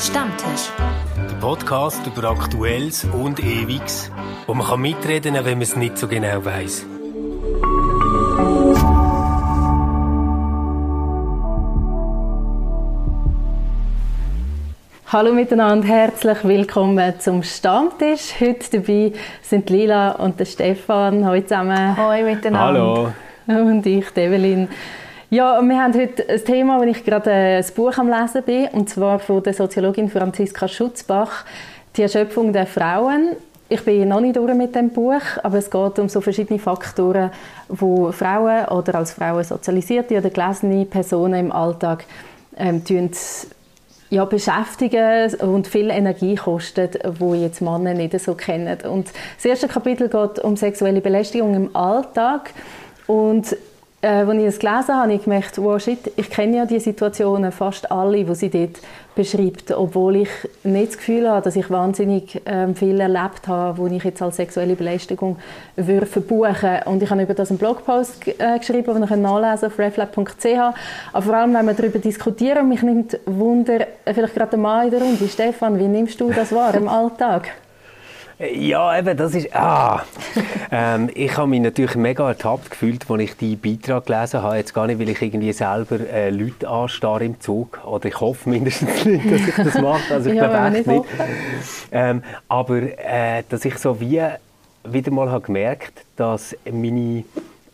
Stammtisch. Der Podcast über Aktuelles und Ewiges, wo man kann mitreden kann, wenn man es nicht so genau weiß. Hallo miteinander, herzlich willkommen zum Stammtisch. Heute dabei sind Lila und der Stefan. Hallo zusammen. Hallo miteinander. Hallo. Und ich, Evelyn. Ja, wir haben heute ein Thema, wo ich gerade äh, ein Buch am Lesen bin, und zwar von der Soziologin Franziska Schutzbach, «Die Erschöpfung der Frauen». Ich bin noch nicht durch mit dem Buch, aber es geht um so verschiedene Faktoren, wo Frauen oder als Frauen sozialisierte oder gelesene Personen im Alltag ähm, ja, beschäftigen und viel Energie kostet, wo jetzt Männer nicht so kennen. Und das erste Kapitel geht um sexuelle Belästigung im Alltag und äh, als ich es gelesen habe, habe ich gemerkt, wow, shit, ich kenne ja die Situationen fast alle, die sie dort beschreibt, obwohl ich nicht das Gefühl habe, dass ich wahnsinnig ähm, viel erlebt habe, wo ich jetzt als sexuelle Belästigung würde verbuchen Und ich habe über das einen Blogpost äh, geschrieben, den ihr nachlesen auf reflab.ch. Aber vor allem, wenn wir darüber diskutieren, mich nimmt Wunder, äh, vielleicht gerade der Mann in der Runde, Stefan, wie nimmst du das wahr im Alltag? Ja, eben, das ist. Ah. ähm, ich habe mich natürlich mega ertappt gefühlt, als ich die Beitrag gelesen habe. Jetzt gar nicht, weil ich irgendwie selber äh, Leute anstarre im Zug. Oder ich hoffe mindestens nicht, dass ich das mache. Also ich ja, glaube echt nicht. Ähm, aber äh, dass ich so wie wieder mal habe gemerkt, dass meine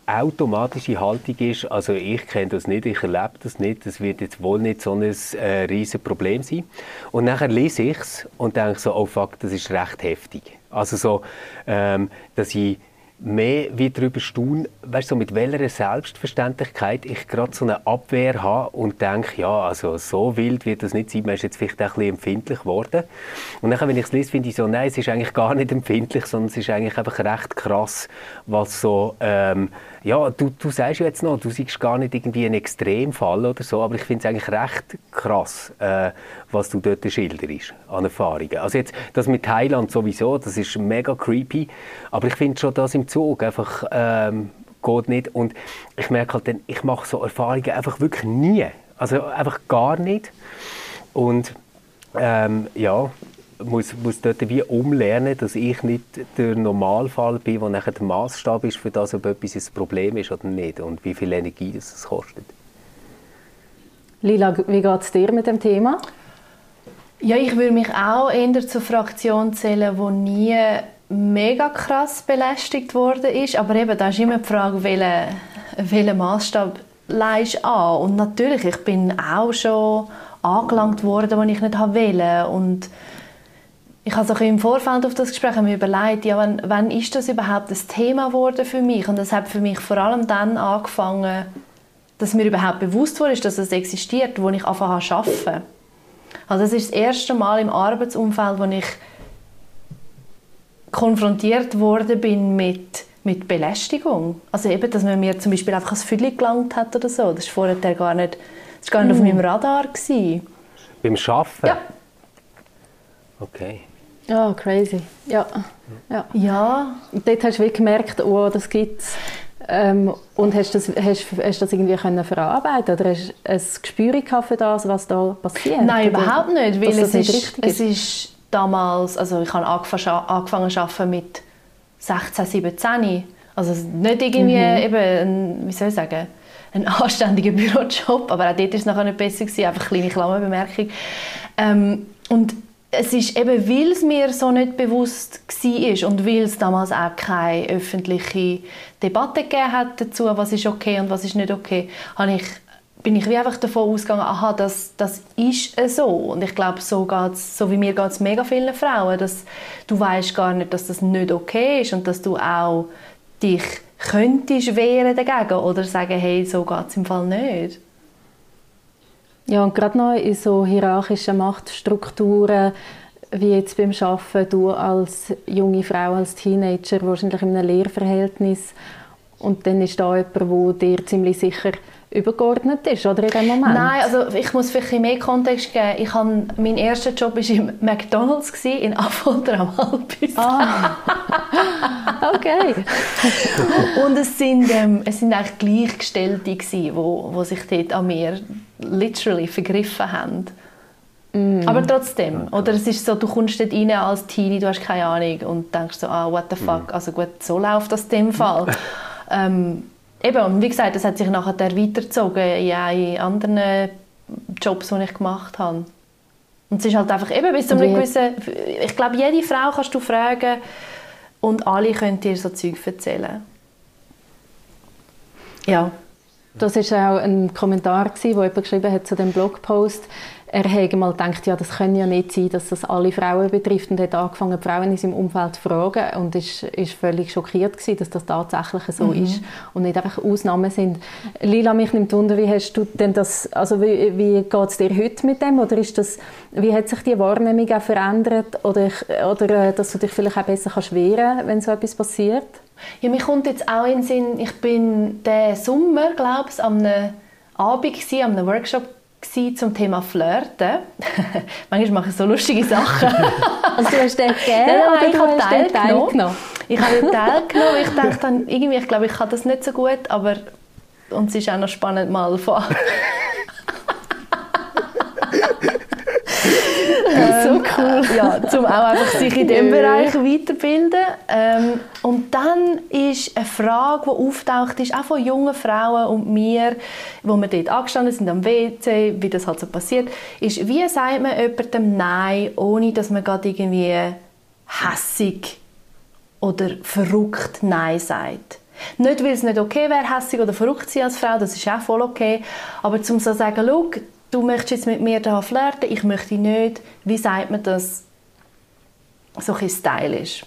automatische Haltung ist, also ich kenne das nicht, ich erlebe das nicht, das wird jetzt wohl nicht so ein äh, riesen Problem sein. Und nachher lese ich es und denke so, oh fuck, das ist recht heftig. Also so, ähm, dass ich mehr wie darüber staune, weißt, so mit welcher Selbstverständlichkeit ich gerade so eine Abwehr habe und denke, ja, also so wild wird das nicht sein, man ist jetzt vielleicht auch ein bisschen empfindlich geworden. Und dann, wenn ich es lese, finde ich so, nein, es ist eigentlich gar nicht empfindlich, sondern es ist eigentlich einfach recht krass, was so, ähm, ja, du, du sagst jetzt noch, du siehst gar nicht irgendwie einen Extremfall oder so, aber ich finde es eigentlich recht krass, äh, was du dort schilderst an Erfahrungen. Also jetzt, das mit Thailand sowieso, das ist mega creepy, aber ich finde schon, das im Zug einfach ähm, geht nicht. Und ich merke halt dann, ich mache so Erfahrungen einfach wirklich nie, also einfach gar nicht. Und ähm, ja, muss, muss dort wie umlernen, dass ich nicht der Normalfall bin, der nachher der Maßstab ist für das, ob etwas ein Problem ist oder nicht und wie viel Energie das es kostet. Lila, wie geht es dir mit dem Thema? Ja, ich würde mich auch eher zur Fraktion zählen, die nie mega krass belästigt worden ist. Aber eben, da ist immer die Frage, welchen, welchen Maßstab leist an. Und natürlich, ich bin auch schon angelangt worden, wo ich nicht wollte. Und ich habe so im Vorfeld auf das Gespräch mir überlegt, ja, wann, wann ist das überhaupt das Thema geworden für mich? Und das hat für mich vor allem dann angefangen, dass mir überhaupt bewusst wurde, dass es existiert, wo ich anfangen zu arbeiten. Also das ist das erste Mal im Arbeitsumfeld, wo ich konfrontiert worden bin mit, mit Belästigung. Also eben, dass man mir zum Beispiel einfach ein Füdli gelangt hat oder so. Das war vorher gar nicht, das gar nicht mm. auf meinem Radar. Gewesen. Beim Arbeiten? Ja. Okay. Ja, oh, crazy. Ja. ja. ja. Und dort hast du gemerkt, oh, das gibt ähm, und hast du das, hast, hast das irgendwie können verarbeiten oder hast du ein Gespür für das, was da passiert? Nein, oder, überhaupt nicht, weil es nicht ist, es ist damals, also ich habe angefangen, zu arbeiten mit 16, 17. Also nicht irgendwie mhm. eben, ein, wie soll ich sagen, ein anständiger Bürojob, aber auch dort war es nachher nicht besser, gewesen, einfach eine kleine Klammerbemerkung. Ähm, und es ist eben, weil es mir so nicht bewusst war und weil es damals auch keine öffentliche Debatte gegeben hat dazu, was ist okay und was ist nicht okay, ich, bin ich wie einfach davon ausgegangen, aha, das, das ist so. Und ich glaube, so, geht's, so wie mir geht es mega vielen Frauen, dass du weißt gar nicht, dass das nicht okay ist und dass du auch dich könntest wehren dagegen oder sagen, hey, so geht es im Fall nicht. Ja, und gerade noch in so hierarchischen Machtstrukturen, wie jetzt beim Arbeiten, du als junge Frau, als Teenager, wahrscheinlich in einem Lehrverhältnis und dann ist da jemand, der dir ziemlich sicher übergeordnet ist, oder in dem Moment? Nein, also ich muss vielleicht mehr Kontext geben. Ich habe, mein erster Job war im McDonalds gewesen, in Affolter am Alpis. Ah. okay. Und es sind, ähm, es sind eigentlich Gleichgestellte gewesen, wo, wo sich dort an mir literally vergriffen haben. Mm. Aber trotzdem, okay. oder es ist so, du kommst dort rein als Teenie, du hast keine Ahnung und denkst so, ah, what the fuck, mm. also gut, so läuft das in dem Fall. ähm, eben, und wie gesagt, das hat sich nachher weitergezogen ja, in anderen Jobs, die ich gemacht habe. Und es ist halt einfach eben bis zu einem gewissen, ich glaube, jede Frau kannst du fragen und alle können dir so Zeug erzählen. Ja. Das war auch ein Kommentar, wo jemand geschrieben hat zu dem Blogpost, er hätte mal gedacht, ja, das kann ja nicht sein, dass das alle Frauen betrifft und hat angefangen, Frauen in seinem Umfeld zu fragen und ist, ist völlig schockiert gewesen, dass das tatsächlich so mhm. ist und nicht einfach Ausnahmen sind. Lila, mich nimmt wunder, wie hast du denn das, also wie, wie geht es dir heute mit dem oder ist das, wie hat sich die Wahrnehmung auch verändert oder, oder äh, dass du dich vielleicht auch besser kannst wehren, wenn so etwas passiert? Ja, mir kommt jetzt auch in den Sinn, ich bin den Sommer, glaube ich, am Abend gewesen, an einem Workshop zum Thema Flirten. Manchmal mache ich so lustige Sachen. also du hast den gegeben ja, oder ich habe teilgenommen? Ich habe teilgenommen. Ich dachte dann, irgendwie, ich glaube, ich kann das nicht so gut, aber und es ist auch noch spannend mal von so ähm, cool. Ja, um auch einfach sich in diesem Bereich weiterbilden. Ähm, und dann ist eine Frage, die auftaucht, ist auch von jungen Frauen und mir, wo wir dort angestanden sind am WC, wie das halt so passiert, ist, wie sagt man jemandem Nein, ohne dass man gerade irgendwie hässig oder verrückt Nein sagt. Nicht, weil es nicht okay wäre, hässig oder verrückt sein als Frau, das ist auch voll okay, aber zum so sagen, schau, du möchtest jetzt mit mir da flirten, ich möchte nicht. Wie sagt man das so ein stylisch?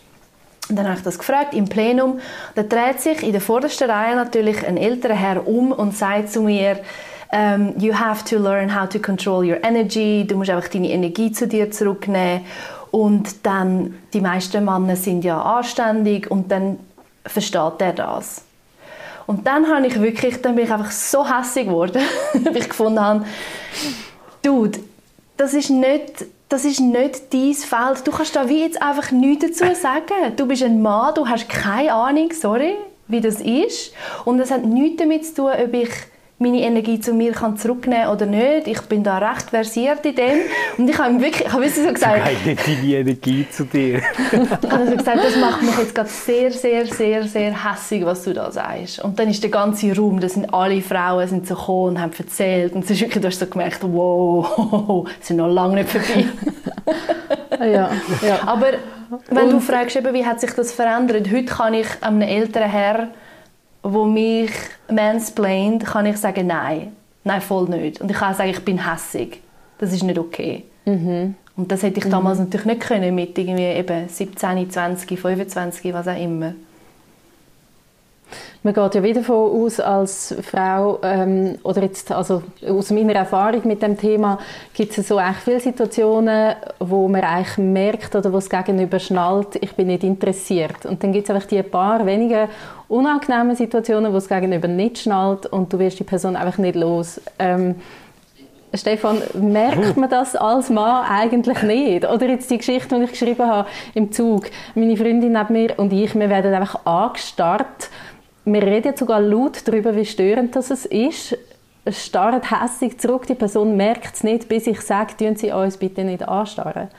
Und dann habe ich das gefragt im Plenum. Da dreht sich in der vordersten Reihe natürlich ein älterer Herr um und sagt zu mir, um, ähm, you have to learn how to control your energy. Du musst einfach deine Energie zu dir zurücknehmen. Und dann, die meisten Männer sind ja anständig und dann versteht er das. Und dann habe ich wirklich, dann bin ich einfach so hässlich geworden, weil ich gefunden habe, Dude, das ist nicht das ist nicht dein Feld. Du kannst da wie jetzt einfach nichts dazu sagen. Du bist ein Mann, du hast keine Ahnung, sorry, wie das ist. Und das hat nichts damit zu tun, ob ich meine Energie zu mir kann zurücknehmen oder nicht. Ich bin da recht versiert in dem. Und ich habe ihm wirklich, ich habe so gesagt... Du nicht deine Energie zu dir. ich habe so gesagt, das macht mich jetzt gerade sehr, sehr, sehr, sehr hässig, was du da sagst. Und dann ist der ganze Raum, da sind alle Frauen sind so gekommen und haben erzählt. Und es ist wirklich, du hast so gemerkt, wow, es sind noch lange nicht vorbei. ja, ja. Aber wenn und, du fragst, eben, wie hat sich das verändert, heute kann ich einem älteren Herr wo mich mansplaint, kann ich sagen, nein, nein, voll nicht. Und ich kann sagen, ich bin hässig. Das ist nicht okay. Mhm. Und das hätte ich damals mhm. natürlich nicht können mit irgendwie eben 17, 20, 25, was auch immer. Man geht ja wieder davon aus, als Frau, ähm, oder jetzt, also aus meiner Erfahrung mit dem Thema, gibt es so echt viele Situationen, wo man eigentlich merkt oder wo es gegenüber schnallt, ich bin nicht interessiert. Und dann gibt es einfach die paar wenige unangenehme Situationen, wo es gegenüber nicht schnallt und du wirst die Person einfach nicht los. Ähm, Stefan, merkt man das als Mann eigentlich nicht? Oder jetzt die Geschichte, die ich geschrieben habe im Zug. Meine Freundin neben mir und ich, wir werden einfach angestarrt wir reden sogar laut darüber, wie störend das ist. Es starrt hässlich zurück, die Person merkt es nicht, bis ich sage, tun Sie uns bitte nicht anstarren.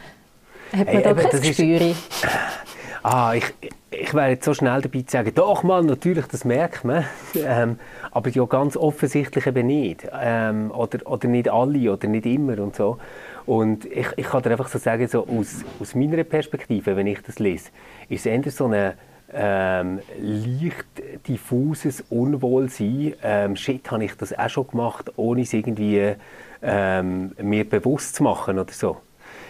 Hat man hey, da kein Gespür? Ist... Ah, ich, ich wäre jetzt so schnell dabei zu sagen, doch mal, natürlich, das merkt man, ähm, aber ja ganz offensichtlich eben nicht. Ähm, oder, oder nicht alle oder nicht immer und so. Und ich, ich kann dir einfach so sagen, so aus, aus meiner Perspektive, wenn ich das lese, ist es eher so eine ähm, leicht diffuses Unwohlsein. Ähm, shit, habe ich das auch schon gemacht, ohne es irgendwie ähm, mir bewusst zu machen oder so.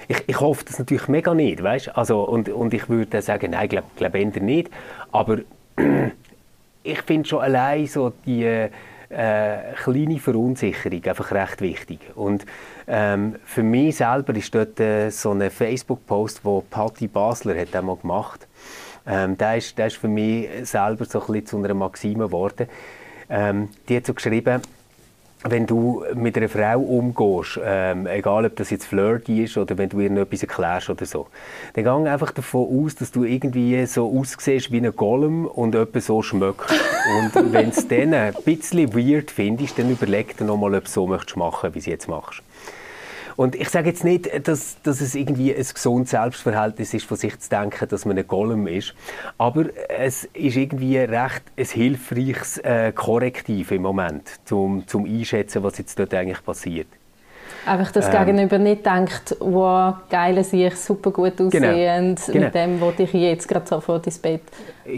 Ich, ich hoffe das natürlich mega nicht, weißt? Also, und, und ich würde sagen, nein, glaube glaub eher nicht. Aber ich finde schon allein so die äh, kleine Verunsicherung einfach recht wichtig. Und ähm, für mich selber ist dort äh, so ein Facebook-Post, wo Patti Basler hat einmal gemacht ähm, der, ist, der ist für mich selber so ein bisschen zu einer Maxime geworden. Ähm, die hat so geschrieben, wenn du mit einer Frau umgehst, ähm, egal ob das jetzt flirty ist oder wenn du ihr etwas erklärst oder so, dann geh einfach davon aus, dass du irgendwie so aussiehst wie ein Golem und etwas so schmeckt. und wenn es dann ein bisschen weird findest, dann überleg dir nochmal, ob du so möchtest machen, wie du es jetzt machst. Und ich sage jetzt nicht, dass, dass es irgendwie ein gesundes Selbstverhältnis ist, von sich zu denken, dass man ein Golem ist, aber es ist irgendwie recht ein hilfreiches äh, Korrektiv im Moment, zum, zum Einschätzen, was jetzt dort eigentlich passiert. Einfach, dass ähm, Gegenüber nicht denkt, wow, geil, sehe ich super gut aussehen genau, und genau. mit dem wollte ich jetzt gerade sofort ins Bett.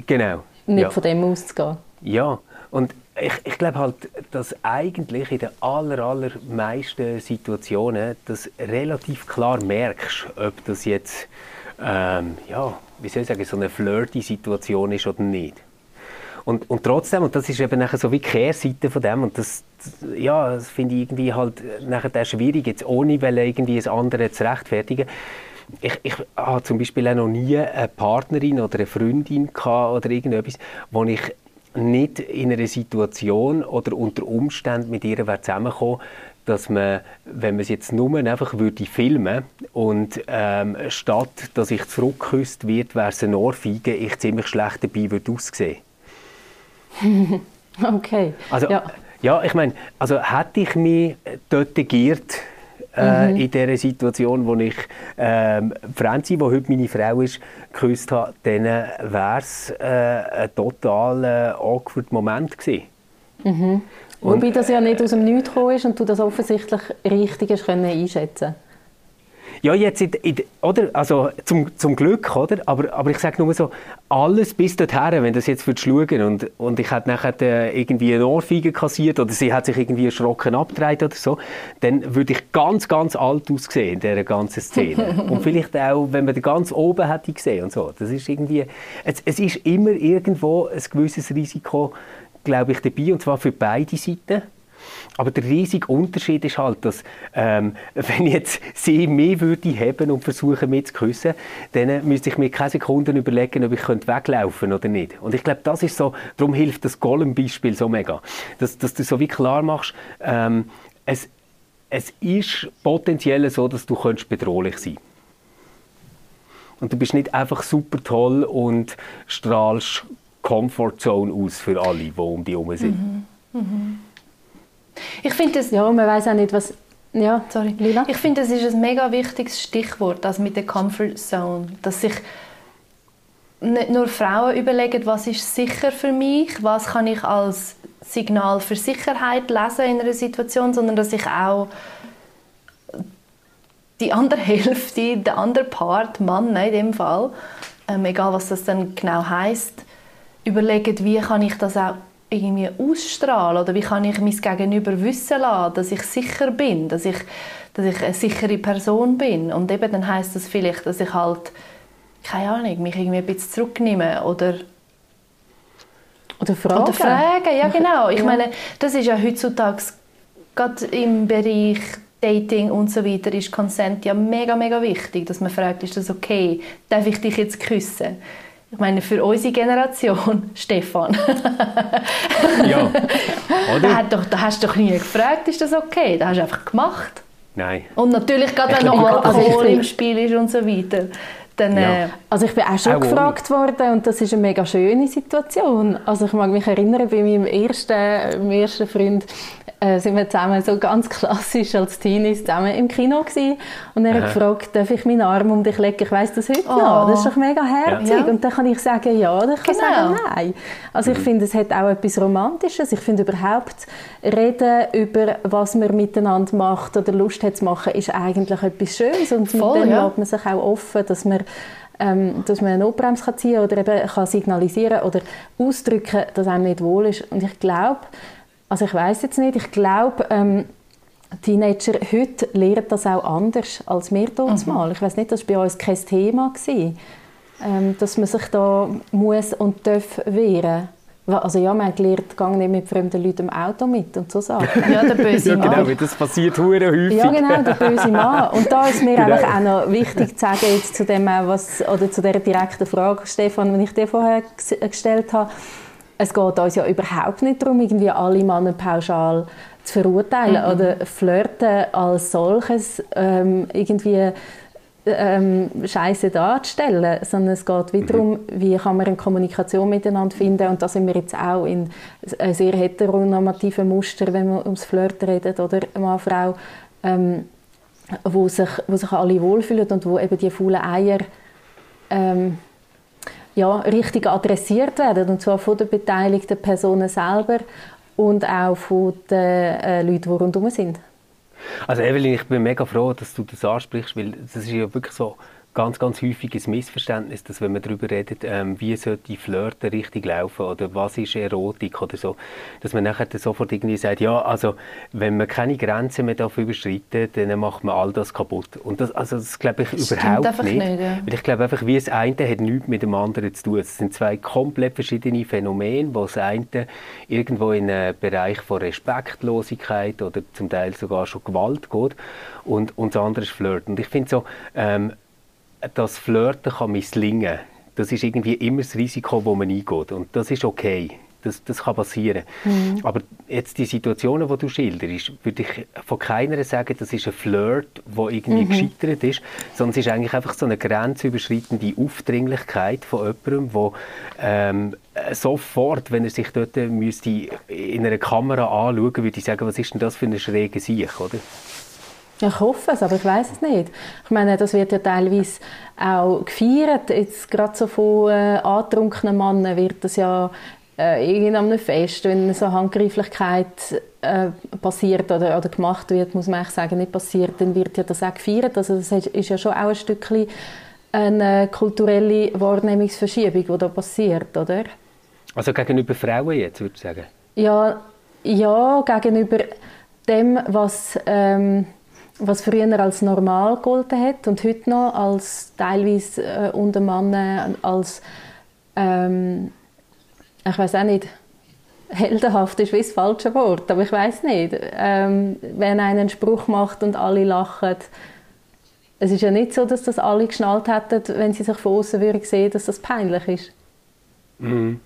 Genau. Nicht ja. von dem auszugehen. Ja, und ich, ich glaube halt, dass eigentlich in den aller, allermeisten Situationen das relativ klar merkst, ob das jetzt, ähm, ja, wie soll ich sagen, so eine flirty Situation ist oder nicht. Und, und trotzdem, und das ist eben nachher so wie die Kehrseite von dem, und das, ja, das finde ich irgendwie halt nachher schwierig, jetzt ohne irgendwie das andere zu rechtfertigen. Ich, ich habe zum Beispiel auch noch nie eine Partnerin oder eine Freundin gehabt oder irgendetwas, wo ich nicht in einer Situation oder unter Umständen mit ihr zusammenkommen dass man, wenn man es jetzt nur einfach würde filmen und ähm, statt dass ich zurückküsst wird, wäre es ein Ohrfeige, ich ziemlich schlecht dabei würde aussehen. okay. Also, ja. ja, ich meine, also hätte ich mich dort geirrt, äh, mhm. in dieser Situation, wo ich ähm, Franzi, die heute meine Frau ist, geküsst habe, dann wäre es äh, ein total äh, awkward Moment gewesen. Mhm. Wobei das ja nicht aus dem Nichts gekommen ist und du das offensichtlich richtig hast können einschätzen ja, jetzt, in, in, oder? Also, zum, zum Glück, oder? Aber, aber ich sage nur so, alles bis dorthin, wenn das jetzt schauen und, und ich hätte nachher äh, irgendwie eine Ohrfeige kassiert oder sie hat sich irgendwie erschrocken abgedreht oder so, dann würde ich ganz, ganz alt aussehen in dieser ganzen Szene. und vielleicht auch, wenn man ganz oben hätte gesehen und so. Das ist irgendwie, es, es ist immer irgendwo ein gewisses Risiko, glaube ich, dabei und zwar für beide Seiten. Aber der riesige Unterschied ist halt, dass ähm, wenn jetzt sie mich würde haben und versuchen, mich zu küssen, dann müsste ich mir keine Sekunden überlegen, ob ich weglaufen könnte oder nicht. Und ich glaube, das ist so, darum hilft das Golem-Beispiel so mega, dass, dass du so wie klar machst, ähm, es, es ist potenziell so, dass du bedrohlich sein könntest. Und du bist nicht einfach super toll und strahlst Comfortzone aus für alle, die um dich herum sind. Mhm. Mhm. Ich finde das... Ja, man weiß auch nicht, was... Ja, sorry, Lila? Ich finde, das ist ein mega wichtiges Stichwort, das mit der Comfort Zone. Dass sich nicht nur Frauen überlegen, was ist sicher für mich, was kann ich als Signal für Sicherheit lesen in einer Situation, sondern dass ich auch die andere Hälfte, der andere Part, Mann in dem Fall, ähm, egal was das dann genau heißt, überlegen, wie kann ich das auch irgendwie ausstrahlen oder wie kann ich mein Gegenüber wissen lassen, dass ich sicher bin, dass ich, dass ich eine sichere Person bin und eben dann heißt das vielleicht, dass ich halt keine Ahnung, mich irgendwie ein bisschen zurücknehme oder oder fragen. Oder fragen, ja genau. Ich ja. meine, das ist ja heutzutage gerade im Bereich Dating und so weiter ist Consent ja mega, mega wichtig, dass man fragt, ist das okay, darf ich dich jetzt küssen? Ich meine, für unsere Generation, Stefan. ja, oder? Da, da hast du doch nie gefragt, ist das okay? Da hast du einfach gemacht. Nein. Und natürlich, gerade wenn noch Alkohol im Spiel ist und so weiter. Dann, ja. äh, also ich bin auch schon auch gefragt worden und das ist eine mega schöne Situation. Also ich mag mich erinnern, bei meinem ersten, meinem ersten Freund äh, sind wir zusammen so ganz klassisch als Teenies zusammen im Kino gewesen. und er Aha. hat gefragt, darf ich meinen Arm um dich legen? Ich weiß das heute oh. noch. Das ist doch mega herzig. Ja. Und dann kann ich sagen ja, oder ich kann genau. sagen nein. Also ich mhm. finde, es hat auch etwas Romantisches. Ich finde überhaupt reden über was man miteinander macht oder Lust hat zu machen, ist eigentlich etwas Schönes und Voll, mit dem ja. man sich auch offen, dass man ähm, dass man eine Notbremse ziehen kann oder eben kann signalisieren oder ausdrücken, dass einem nicht wohl ist. Und ich glaube, also ich weiß jetzt nicht, ich glaube, ähm, Teenager heute lernen das auch anders als wir damals mhm. Ich weiß nicht, das war bei uns kein Thema gewesen, ähm, dass man sich da muss und darf wehren. Also ja, man hat gelernt, gang nicht mit fremden Leuten im Auto mit und so Sachen. Ja, der böse ja, genau, Mann. das passiert hure häufig. Ja, genau, der böse Mann. Und da ist mir genau. auch noch wichtig zu sagen, jetzt zu dem, was, oder zu der direkten Frage, Stefan, die ich dir vorher gestellt habe, es geht uns ja überhaupt nicht darum, irgendwie alle Männer pauschal zu verurteilen mhm. oder Flirten als solches ähm, irgendwie ähm, Scheiße darzustellen, sondern es geht wieder darum, mhm. wie kann man eine Kommunikation miteinander finden und da sind wir jetzt auch in sehr heteronormativen Muster, wenn wir ums Flirten reden oder Mann, Frau, ähm, wo sich, wo sich alle wohlfühlen und wo eben die faulen Eier ähm, ja, richtig adressiert werden, und zwar von den beteiligten Personen selber und auch von den äh, Leuten, die rundherum sind. Also Evelyn, ich bin mega froh, dass du das ansprichst, weil das ist ja wirklich so ganz, ganz häufiges Missverständnis, dass wenn man darüber redet, ähm, wie sollte Flirten richtig laufen oder was ist Erotik oder so, dass man nachher sofort irgendwie sagt, ja, also wenn man keine Grenzen mehr dafür überschreitet, dann macht man all das kaputt. Und das, also das glaube ich das überhaupt nicht. nicht ja. Weil ich glaube einfach, wie das eine hat nichts mit dem anderen zu tun. Es sind zwei komplett verschiedene Phänomene, wo das eine irgendwo in einen Bereich von Respektlosigkeit oder zum Teil sogar schon Gewalt geht und, und das andere ist Flirt. Und ich finde so, ähm, das Flirten kann misslingen. Das ist irgendwie immer das Risiko, das man eingeht. Und das ist okay. Das, das kann passieren. Mhm. Aber jetzt die Situationen, die du schilderst, würde ich von keiner sagen, das ist ein Flirt, der irgendwie mhm. gescheitert ist, sondern es ist eigentlich einfach so eine grenzüberschreitende Aufdringlichkeit von jemandem, der ähm, sofort, wenn er sich dort müsste in einer Kamera anschauen würde, ich sagen, was ist denn das für eine schräge Sicht, oder? Ich hoffe es, aber ich weiß es nicht. Ich meine, das wird ja teilweise auch gefeiert. Jetzt gerade so von äh, antrunkenen Männern wird das ja äh, irgendeinem Fest, wenn so Handgreiflichkeit äh, passiert oder, oder gemacht wird, muss man eigentlich sagen, nicht passiert, dann wird ja das auch gefeiert. Also das ist ja schon auch ein Stückchen eine kulturelle Wahrnehmungsverschiebung, die da passiert, oder? Also gegenüber Frauen jetzt, würde ich sagen? Ja, ja gegenüber dem, was... Ähm, was früher als normal gegolten hat und heute noch als teilweise äh, unter Männern als ähm, ich weiß auch nicht heldenhaft ist wie das falsche Wort, aber ich weiß nicht, ähm, wenn einer einen Spruch macht und alle lachen, es ist ja nicht so, dass das alle geschnallt hätten, wenn sie sich von außen würden sehen, dass das peinlich ist. Mhm.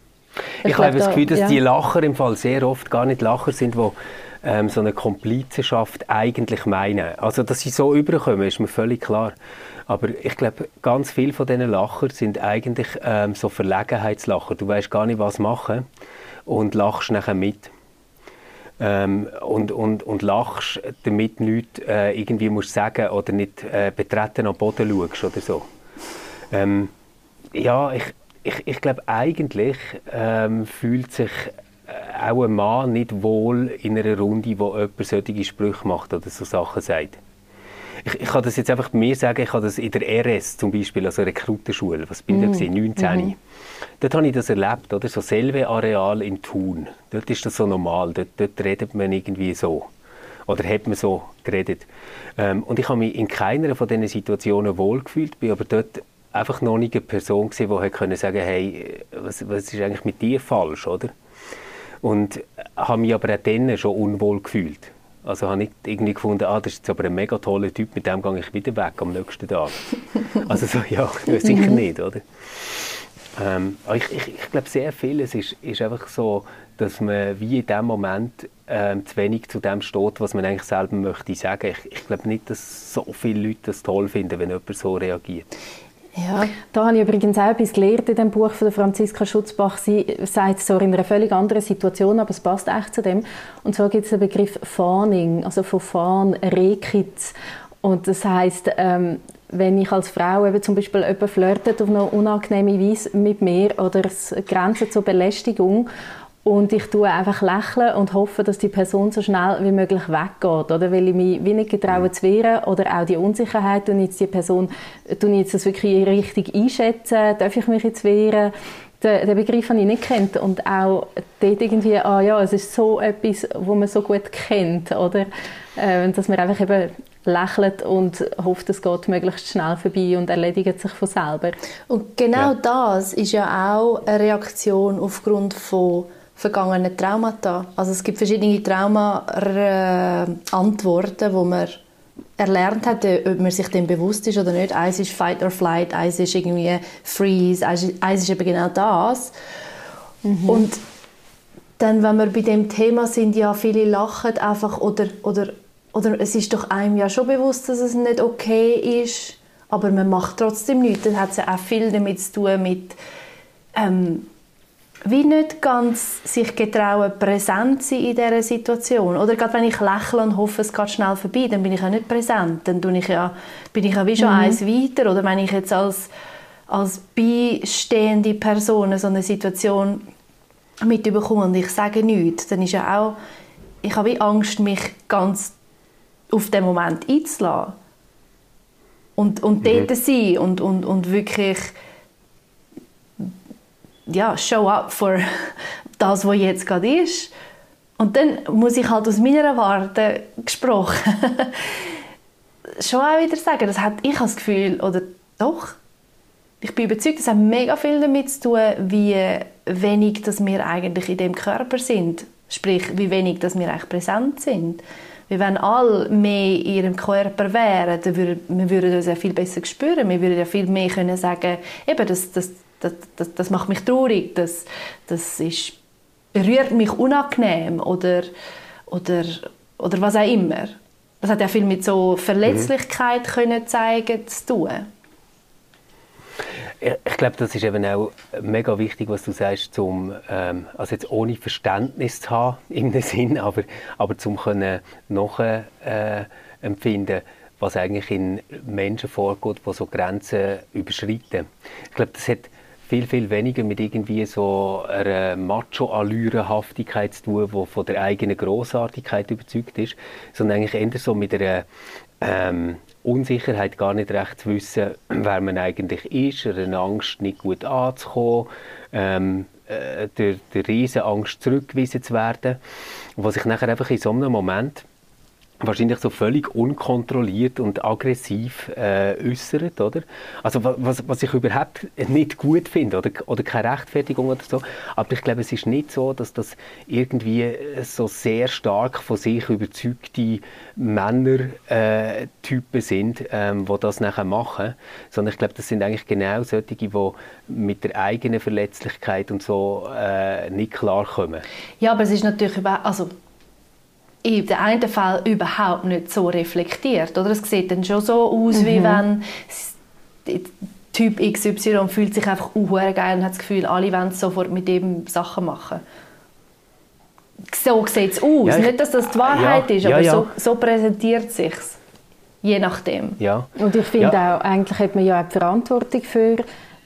Ich, ich habe das Gefühl, dass ja. die Lacher im Fall sehr oft gar nicht Lacher sind, die ähm, so eine Komplizenschaft eigentlich meinen. Also, dass sie so überkommen, ist mir völlig klar. Aber ich glaube, ganz viele von diesen Lacher sind eigentlich ähm, so Verlegenheitslacher. Du weißt gar nicht, was machen und lachst nachher mit. Ähm, und, und, und lachst, damit nichts äh, irgendwie musst sagen oder nicht äh, betreten am Boden schaust oder so. Ähm, ja, ich, ich, ich glaube, eigentlich ähm, fühlt sich auch ein Mann nicht wohl in einer Runde, wo jemand solche Sprüche macht oder so Sachen sagt. Ich, ich kann das jetzt einfach mir sagen, ich habe das in der RS zum Beispiel, also Rekrutenschule, was bin ich mm. da 19. Mhm. Dort habe ich das erlebt, oder? so selbe Areal in Thun. Dort ist das so normal, dort, dort redet man irgendwie so. Oder hat man so geredet. Ähm, und ich habe mich in keiner von diesen Situationen wohlgefühlt, bin aber dort einfach noch nicht eine Person gewesen, die hätte sagen hey, was, was ist eigentlich mit dir falsch, oder? Und habe mich aber auch dann schon unwohl gefühlt. Also habe nicht irgendwie gefunden, ah, das ist jetzt aber ein mega toller Typ, mit dem gehe ich wieder weg am nächsten Tag. also so, ja, sicher nicht, oder? Ähm, ich, ich, ich glaube, sehr vieles ist, ist einfach so, dass man wie in dem Moment ähm, zu wenig zu dem steht, was man eigentlich selber möchte sagen. Ich, ich glaube nicht, dass so viele Leute das toll finden, wenn jemand so reagiert. Ja. Da habe ich übrigens auch etwas gelernt in dem Buch von Franziska Schutzbach. Sie sagt es so in einer völlig anderen Situation, aber es passt echt zu dem. Und zwar gibt es den Begriff Fawning, also von Fawn, Rehkitz. Und das heißt, ähm, wenn ich als Frau eben zum Beispiel jemand flirtet auf eine unangenehme Weise mit mir oder es Grenzen zur Belästigung und ich tue einfach lächeln und hoffe, dass die Person so schnell wie möglich weggeht. Oder weil ich mich wie nicht getraue zu wehren. Oder auch die Unsicherheit, und jetzt die Person, tue ich jetzt das wirklich richtig einschätzen? Darf ich mich jetzt wehren? Den, den Begriff habe ich nicht kennt und auch dort irgendwie, ah ja, es ist so etwas, wo man so gut kennt, oder? Äh, dass man einfach eben lächelt und hofft, es geht möglichst schnell vorbei und erledigt sich von selber. Und genau ja. das ist ja auch eine Reaktion aufgrund von vergangenen Traumata. Also es gibt verschiedene Trauma-Antworten, wo man erlernt hat, ob man sich dem bewusst ist oder nicht. Eins ist Fight or Flight, eins ist irgendwie Freeze, eins ist eben genau das. Mhm. Und dann, wenn wir bei dem Thema sind, ja, viele lachen einfach oder, oder, oder es ist doch einem ja schon bewusst, dass es nicht okay ist, aber man macht trotzdem nichts. Das hat ja auch viel damit zu tun mit ähm, wie nicht ganz sich getrauen, präsent zu sein in dieser Situation. Oder gerade wenn ich lächle und hoffe, es geht schnell vorbei, dann bin ich ja nicht präsent. Dann bin ich ja, bin ich ja wie schon mhm. eins weiter. Oder wenn ich jetzt als, als beistehende Person so eine Situation mitbekomme und ich sage nichts, dann ist ja auch, ich habe wie Angst, mich ganz auf den Moment einzulassen. Und, und mhm. dort sein und, und, und wirklich ja, show up for das, was jetzt gerade ist. Und dann muss ich halt aus meiner Warte gesprochen schon auch wieder sagen, das hat, ich das Gefühl, oder doch, ich bin überzeugt, das hat mega viel damit zu tun, wie wenig dass wir eigentlich in dem Körper sind. Sprich, wie wenig dass wir eigentlich präsent sind. Weil wenn alle mehr in ihrem Körper wären, dann würden wir würden uns ja viel besser spüren. Wir würden ja viel mehr können sagen, eben, das, das, das, das, das macht mich traurig, das, das ist, berührt mich unangenehm oder, oder, oder was auch immer. Das hat ja viel mit so Verletzlichkeit mhm. können zeigen zu tun. Ich glaube, das ist eben auch mega wichtig, was du sagst, zum, ähm, also jetzt ohne Verständnis zu haben im Sinn, aber, aber zum können nachempfinden, äh, was eigentlich in Menschen vorgeht, die so Grenzen überschreiten. Ich glaube, das hat viel, viel weniger mit irgendwie so einer Macho-Allürenhaftigkeit zu tun, die von der eigenen Großartigkeit überzeugt ist, sondern eigentlich eher so mit einer ähm, Unsicherheit, gar nicht recht zu wissen, wer man eigentlich ist, eine Angst, nicht gut anzukommen, ähm, äh, der, der riesen Angst, zurückgewiesen zu werden, was sich nachher einfach in so einem Moment wahrscheinlich so völlig unkontrolliert und aggressiv äh, äußert, oder? Also was, was ich überhaupt nicht gut finde oder, oder keine Rechtfertigung oder so, aber ich glaube, es ist nicht so, dass das irgendwie so sehr stark von sich überzeugte Männertypen äh, sind, ähm, die das nachher machen, sondern ich glaube, das sind eigentlich genau solche, die mit der eigenen Verletzlichkeit und so äh, nicht klarkommen. Ja, aber es ist natürlich, also in den einen Fall überhaupt nicht so reflektiert. Oder? Es sieht dann schon so aus, mhm. wie wenn Typ XY fühlt sich einfach uh, geil und hat das Gefühl, alle wollen sofort mit ihm Sachen machen. So sieht es aus. Ja, ich, nicht, dass das die Wahrheit ja, ist, aber ja, so, so, präsentiert es sich. Je nachdem. Ja. Und ich finde auch, eigentlich hat man ja auch die Verantwortung für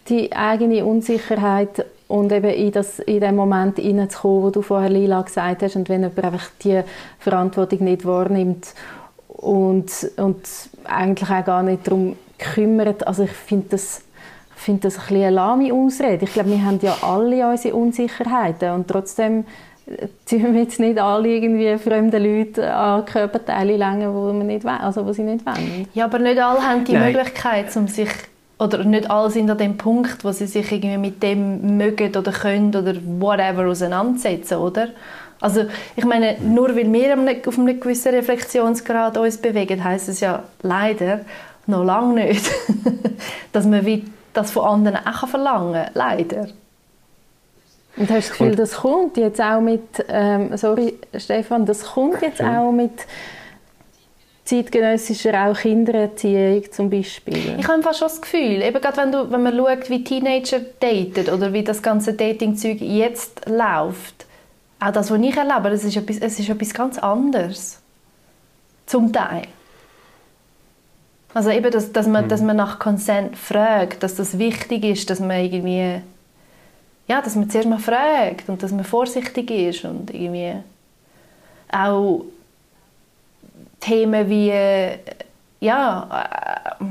die eigene Unsicherheit und eben in, das, in den Moment hineinzukommen, wo du vorher Lila gesagt hast und wenn jemand einfach die Verantwortung nicht wahrnimmt und, und eigentlich auch gar nicht darum kümmert, also ich finde das finde das ein bisschen eine lahme Ausrede. Ich glaube, wir haben ja alle unsere Unsicherheiten und trotzdem äh, tun wir jetzt nicht alle irgendwie fremde Leute an Körperteile längen, wo, man nicht also wo sie nicht wollen. Ja, aber nicht alle haben die Nein. Möglichkeit, um sich oder nicht alle sind an dem Punkt, wo sie sich irgendwie mit dem mögen oder können oder whatever auseinandersetzen, oder? Also ich meine, nur weil wir auf einem gewissen Reflexionsgrad uns bewegen, heißt es ja leider noch lange nicht, dass man das von anderen auch verlangen kann. Leider. Und hast du das Gefühl, das kommt jetzt auch mit, ähm, sorry Stefan, das kommt jetzt auch mit zeitgenössischer auch Kindererziehung zum Beispiel? Ich habe fast schon das Gefühl, eben gerade wenn, du, wenn man schaut, wie Teenager daten oder wie das ganze Dating-Zeug jetzt läuft, auch das, was ich erlebe, das ist etwas, es ist etwas ganz anderes. Zum Teil. Also eben, dass, dass, man, mhm. dass man nach Consent fragt, dass das wichtig ist, dass man irgendwie ja, dass man zuerst mal fragt und dass man vorsichtig ist und irgendwie auch Themen wie, ja, äh,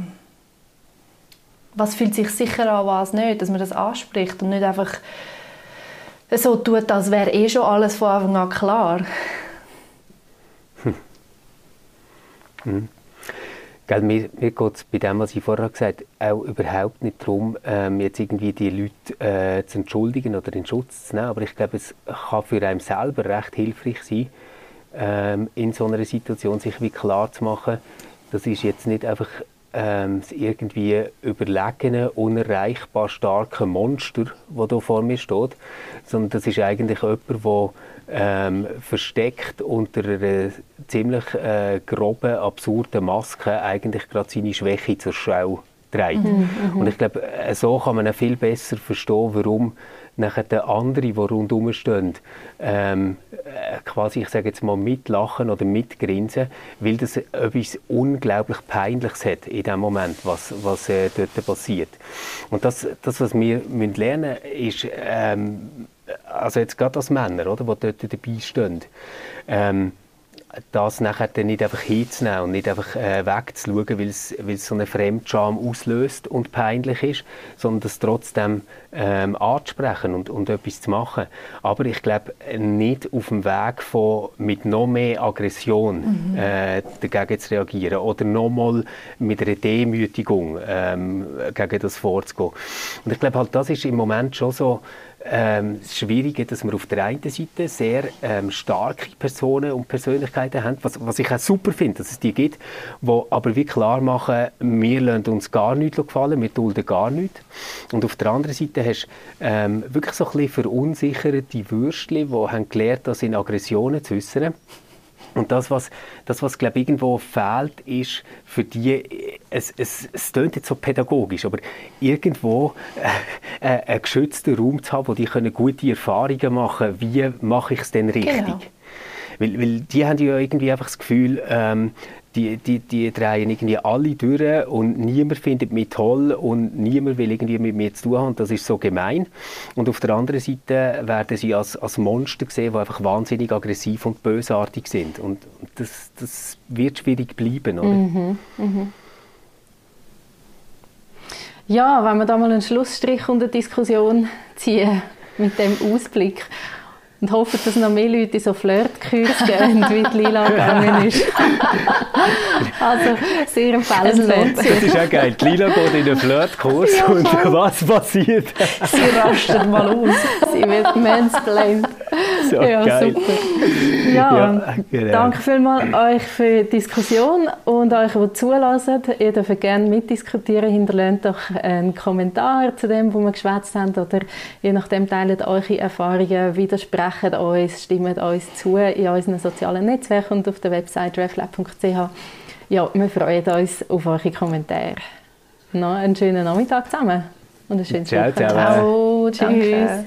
was fühlt sich sicher an, was nicht, dass man das anspricht und nicht einfach so tut, als wäre eh schon alles von Anfang an klar. Hm. Hm. Mir geht es bei dem, was ich vorher gesagt habe, auch überhaupt nicht darum, ähm, jetzt irgendwie die Leute äh, zu entschuldigen oder in Schutz zu nehmen. Aber ich glaube, es kann für einen selber recht hilfreich sein, ähm, in so einer Situation sich wie klar zu machen, das ist jetzt nicht einfach ähm, das irgendwie überlegene, unerreichbar starke Monster, das da vor mir steht, sondern das ist eigentlich jemand, der ähm, versteckt unter einer ziemlich äh, groben, absurden Maske eigentlich gerade seine Schwäche zur Schau trägt. Mhm, mhm, und ich glaube, äh, so kann man viel besser verstehen, warum nachher der andere, die rundherum stehen, ähm, äh, quasi, ich sage jetzt mal, mitlachen oder mitgrinsen, weil das etwas unglaublich Peinliches hat in dem Moment, was, was äh, dort passiert. Und das, das was wir müssen lernen ist, ähm, also jetzt gerade als Männer, oder, die dort dabei stehen, ähm, das nachher dann nicht einfach hinzunehmen und nicht einfach äh, wegzuschauen, weil es, so eine Fremdscham auslöst und peinlich ist, sondern das trotzdem ähm, anzusprechen und, und etwas zu machen. Aber ich glaube, nicht auf dem Weg von mit noch mehr Aggression mhm. äh, dagegen zu reagieren oder nochmal mit einer Demütigung ähm, gegen das vorzugehen. Und ich glaube, halt, das ist im Moment schon so, ähm, Schwierige, dass wir auf der einen Seite sehr ähm, starke Personen und Persönlichkeiten haben, was, was ich auch super finde, dass es die gibt, die aber wie klar machen, wir lassen uns gar nichts gefallen, wir dulden gar nichts. Und auf der anderen Seite hast du ähm, wirklich so ein bisschen verunsicherte Würstchen, die haben gelernt, das in Aggressionen zu äußern. Und das, was, das, was glaube irgendwo fehlt, ist für die, es, es, es klingt jetzt so pädagogisch, aber irgendwo äh, äh, einen geschützten Raum zu haben, wo die können gute Erfahrungen machen können, wie mache ich es denn richtig. Genau. Weil, weil die haben ja irgendwie einfach das Gefühl, ähm, die, die, die drehen irgendwie alle durch und niemand findet mich toll und niemand will irgendwie mit mir zu tun haben. Das ist so gemein. Und auf der anderen Seite werden sie als, als Monster gesehen, die einfach wahnsinnig aggressiv und bösartig sind. Und das, das wird schwierig bleiben, oder? Mhm, mhm. Ja, wenn wir da mal einen Schlussstrich unter Diskussion ziehen mit dem Ausblick und hoffen, dass noch mehr Leute in so Flirtkurs gehen, wie die Lila gegangen ist. also sehr empfehlenswert. Das ist auch geil. Die Lila geht in einen Flirtkurs ja, und was passiert? Sie rastet mal aus. Sie wird mansplained. So ja, geil. super. Ja, ja genau. danke vielmals euch für die Diskussion und euch, die zulassen. Ihr dürft gerne mitdiskutieren. Hinterlasst doch einen Kommentar zu dem, was wir geschwätzt haben oder je nachdem teilt eure Erfahrungen, widersprechen sprechen uns, stimmen uns zu in unseren sozialen Netzwerken und auf der Website reflab.ch. Ja, wir freuen uns auf eure Kommentare. Noch einen schönen Nachmittag zusammen und ein schönes Ciao, ciao. Ciao, tschüss. Danke.